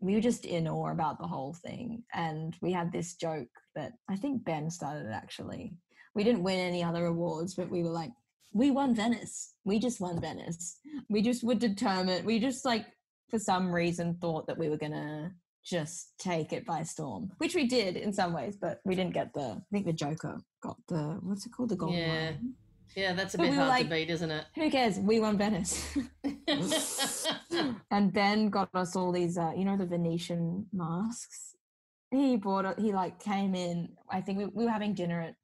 we were just in awe about the whole thing. And we had this joke that i think ben started actually. We didn't win any other awards but we were like we won venice. We just won venice. We just were determined. We just like for some reason thought that we were gonna just take it by storm, which we did in some ways, but we didn't get the. I think the Joker got the what's it called, the Golden Yeah. Yeah, that's a But bit we hard to beat, isn't it? Who cares? We won Venice, and Ben got us all these, uh, you know, the Venetian masks. He bought it. He like came in. I think we, we were having dinner at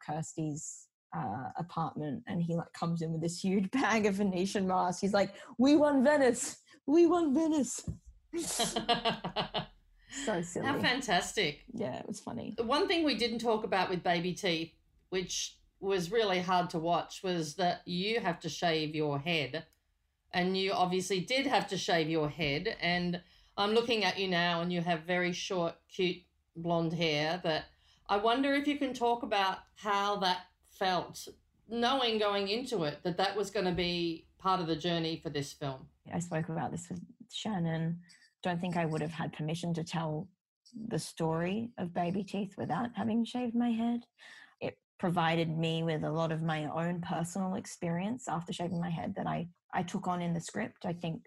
Kirsty's uh, apartment, and he like comes in with this huge bag of Venetian masks. He's like, "We won Venice. We won Venice." So silly. How fantastic. yeah, it was funny. The one thing we didn't talk about with Babyteeth, which was really hard to watch, was that you have to shave your head. And you obviously did have to shave your head. And I'm looking at you now, and you have very short, cute blonde hair. That I wonder if you can talk about how that felt, knowing going into it that that was going to be part of the journey for this film. I spoke about this with Shannon. Don't think I would have had permission to tell the story of Babyteeth without having shaved my head. It provided me with a lot of my own personal experience after shaving my head that I, I took on in the script. I think,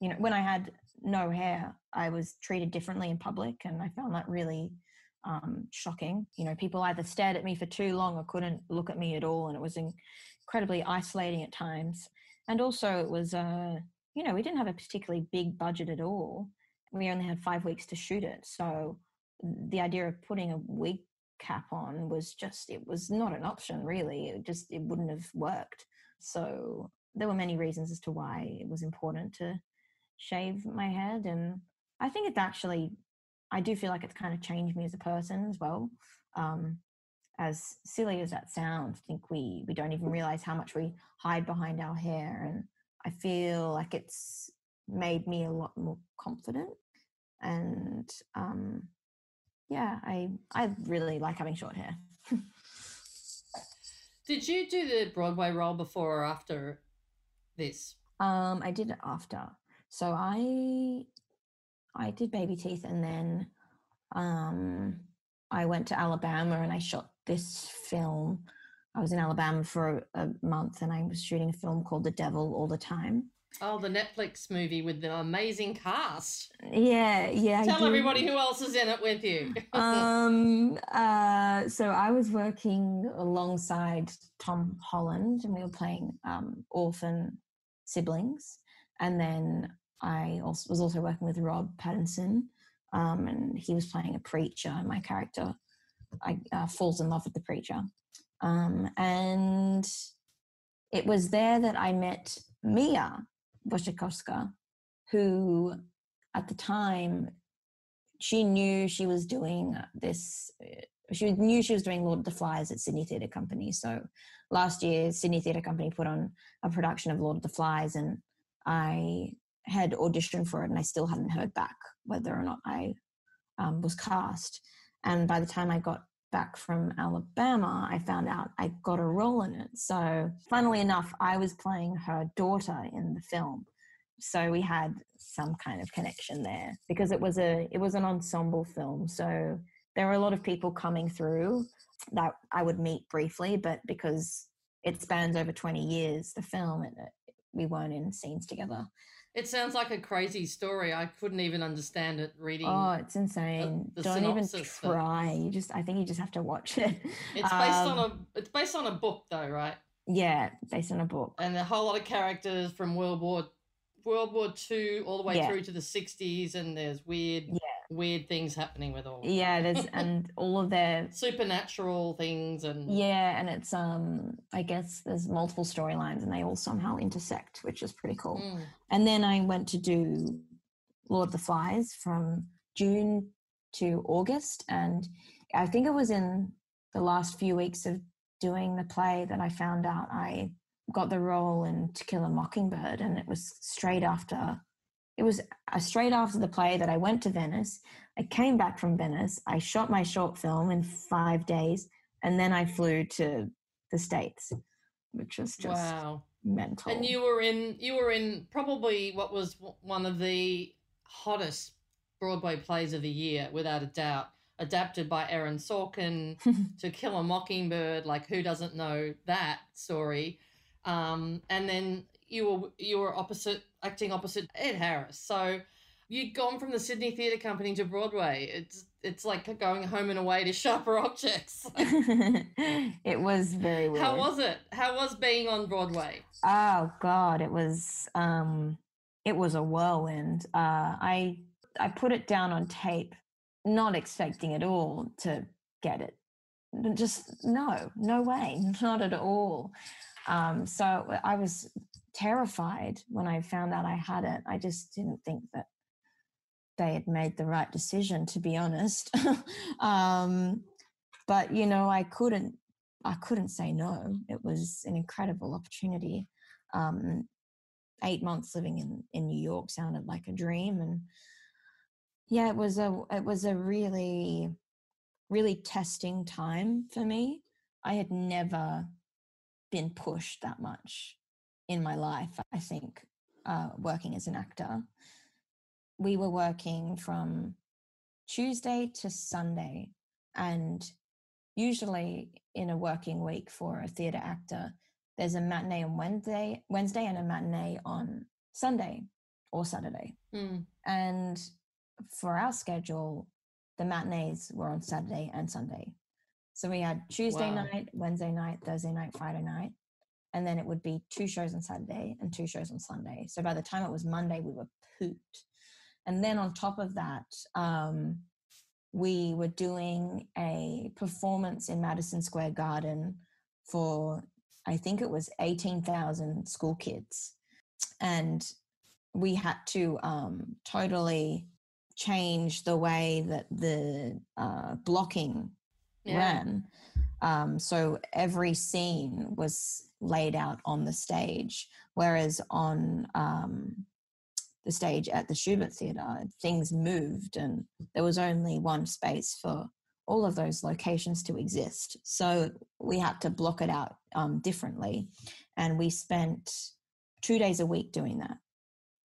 you know, when I had no hair, I was treated differently in public, and I found that really um, shocking. You know, people either stared at me for too long or couldn't look at me at all, and it was incredibly isolating at times. And also, it was, uh, you know, we didn't have a particularly big budget at all. We only had five weeks to shoot it. So the idea of putting a wig cap on was just, it was not an option really. It just, it wouldn't have worked. So there were many reasons as to why it was important to shave my head. And I think it's actually, I do feel like it's kind of changed me as a person as well. Um, as silly as that sounds, I think we we don't even realize how much we hide behind our hair, and I feel like it's made me a lot more confident. And um, yeah, I I really like having short hair. Did you do the Broadway role before or after this? Um, I did it after. So I I did Babyteeth and then um I went to Alabama and I shot this film I was in Alabama for a, a month and I was shooting a film called The Devil All the Time. Oh, the Netflix movie with the amazing cast. Yeah, yeah. Tell everybody who else is in it with you. um uh so i was working alongside tom holland and we were playing um orphan siblings and then i also was also working with rob pattinson um and he was playing a preacher and my character i uh, falls in love with the preacher um and it was there that i met mia Wasikowska, who at the time she knew she was doing this uh, she knew she was doing lord of the flies at sydney theatre company. So last year sydney theatre company put on a production of lord of the flies and i had auditioned for it and i still hadn't heard back whether or not i um, was cast and by the time i got back from alabama i found out i got a role in it. So funnily enough i was playing her daughter in the film. So we had some kind of connection there because it was a it was an ensemble film. So there were a lot of people coming through that i would meet briefly but because it spans over 20 years the film it, uh, we weren't in scenes together it sounds like a crazy story. I couldn't even understand it reading. oh it's insane the don't even synopsis, but- try you just i think you just have to watch it it's based on um, a it's based on a book though, right? yeah based on a book And a whole lot of characters from World War World War Two all the way Yeah. through to the sixties, and there's weird Yeah. Weird things happening with all yeah there's and all of their supernatural things and yeah and it's um i guess there's multiple storylines and they all somehow intersect which is pretty cool Mm. And then I went to do Lord of the Flies from June to August. And I think it was in the last few weeks of doing the play that I found out I got the role in To Kill a Mockingbird. And it was straight after, it was uh, straight after the play that I went to Venice. I came back from Venice. I shot my short film in five days. And then I flew to the States, which was just wow. mental. And you were in you were in probably what was one of the hottest Broadway plays of the year, without a doubt. Adapted by Aaron Sorkin to Kill a Mockingbird. Like who doesn't know that story? Um, and then you were you were opposite acting opposite Ed Harris. So you'd gone from the Sydney Theatre Company to Broadway. It's it's like going home and away to sharper objects. it was very weird. How was it? How was being on Broadway? Oh God, it was um it was a whirlwind. Uh I I put it down on tape, not expecting at all to get it. Just no, no way, not at all. Um so I was terrified when I found out I had it. I just didn't think that they had made the right decision to be honest. um but you know, I couldn't I couldn't say no. It was an incredible opportunity. Um, eight months living in, in New York sounded like a dream, and yeah, it was a it was a really really testing time for me. I had never been pushed that much in my life. I think uh, working as an actor, we were working from Tuesday to Sunday, and usually in a working week for a theatre actor, there's a matinee on Wednesday, Wednesday, and a matinee on Sunday or Saturday. Mm. And for our schedule, the matinees were on Saturday and Sunday. So we had Tuesday Wow. night, Wednesday night, Thursday night, Friday night, and then it would be two shows on Saturday and two shows on Sunday. So by the time it was Monday, we were pooped. And then on top of that, um, we were doing a performance in Madison Square Garden for, I think it was 18,000 school kids. And we had to um, totally change the way that the uh, blocking Yeah. ran. Um, so every scene was laid out on the stage, whereas on um, the stage at the Shubert Theatre, things moved and there was only one space for all of those locations to exist. So we had to block it out um, differently. And we spent two days a week doing that.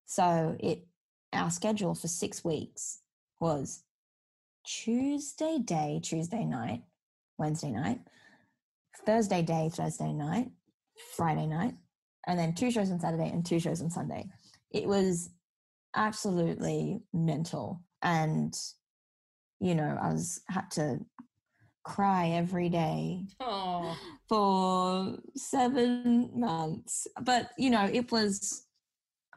So it our schedule for six weeks was Tuesday day, Tuesday night, Wednesday night, Thursday day, Thursday night, Friday night, and then two shows on Saturday and two shows on Sunday. It was absolutely mental. And, you know, I was had to cry every day Oh, for seven months. But, you know, it was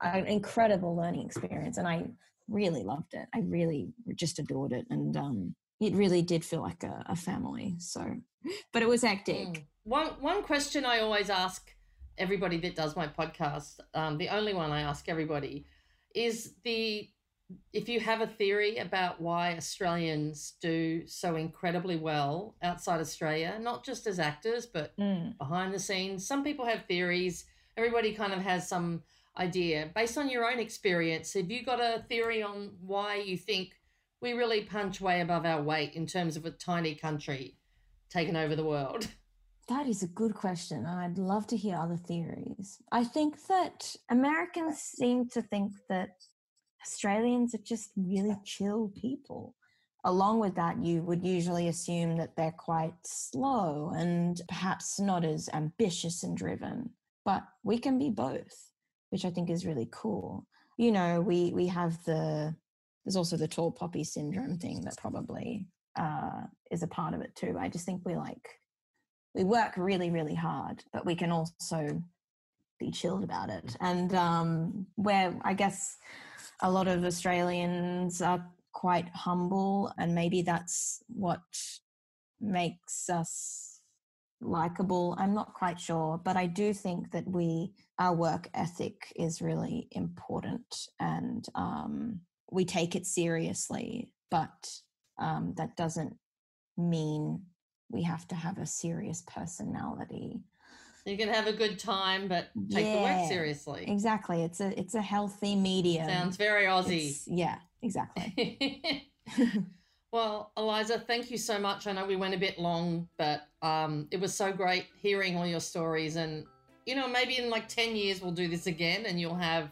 an incredible learning experience and I really loved it. I really just adored it. And um, it really did feel like a, a family. So, but it was hectic. Mm. One one question I always ask everybody that does my podcast, um, the only one I ask everybody, is the if you have a theory about why Australians do so incredibly well outside Australia, not just as actors, but Mm. behind the scenes. Some people have theories. Everybody kind of has some idea. Based on your own experience, have you got a theory on why you think we really punch way above our weight in terms of a tiny country taking over the world? That is a good question. I'd love to hear other theories. I think that Americans seem to think that Australians are just really chill people. Along with that, you would usually assume that they're quite slow and perhaps not as ambitious and driven. But we can be both, which I think is really cool. You know, we we have the there's also the tall poppy syndrome thing that probably uh, is a part of it too. I just think we like we work really really hard but we can also be chilled about it and um where i guess a lot of australians are quite humble and maybe that's what makes us likable i'm not quite sure but i do think that we our work ethic is really important and um we take it seriously but um that doesn't mean we have to have a serious personality. You can have a good time, but take the work seriously. Exactly. It's a it's a healthy medium. Sounds very Aussie. It's- yeah, exactly. well, Eliza, thank you so much. I know we went a bit long, but um, it was so great hearing all your stories. And, you know, maybe in like 10 years we'll do this again and you'll have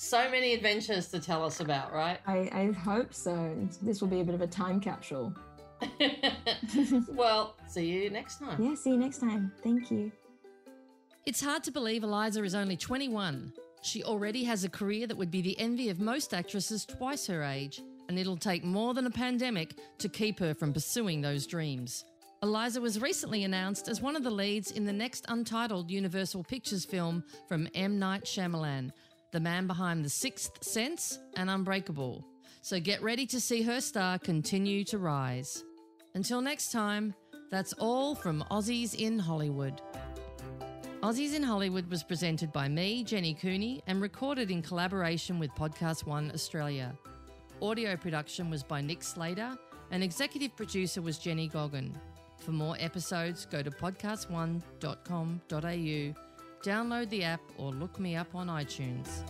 so many adventures to tell us about, right? I, I hope so. This will be a bit of a time capsule. well, see you next time. Yeah, see you next time. Thank you. It's hard to believe Eliza is only 21. She already has a career that would be the envy of most actresses twice her age, and it'll take more than a pandemic to keep her from pursuing those dreams. Eliza was recently announced as one of the leads in the next untitled Universal Pictures film from M. Night Shyamalan, the man behind The Sixth Sense and Unbreakable. So get ready to see her star continue to rise. Until next time, that's all from Aussies in Hollywood. Aussies in Hollywood was presented by me, Jenny Cooney, and recorded in collaboration with Podcast One Australia. Audio production was by Nick Slater, and executive producer was Jenny Goggin. For more episodes, go to podcastone.com.au, download the app, or look me up on iTunes.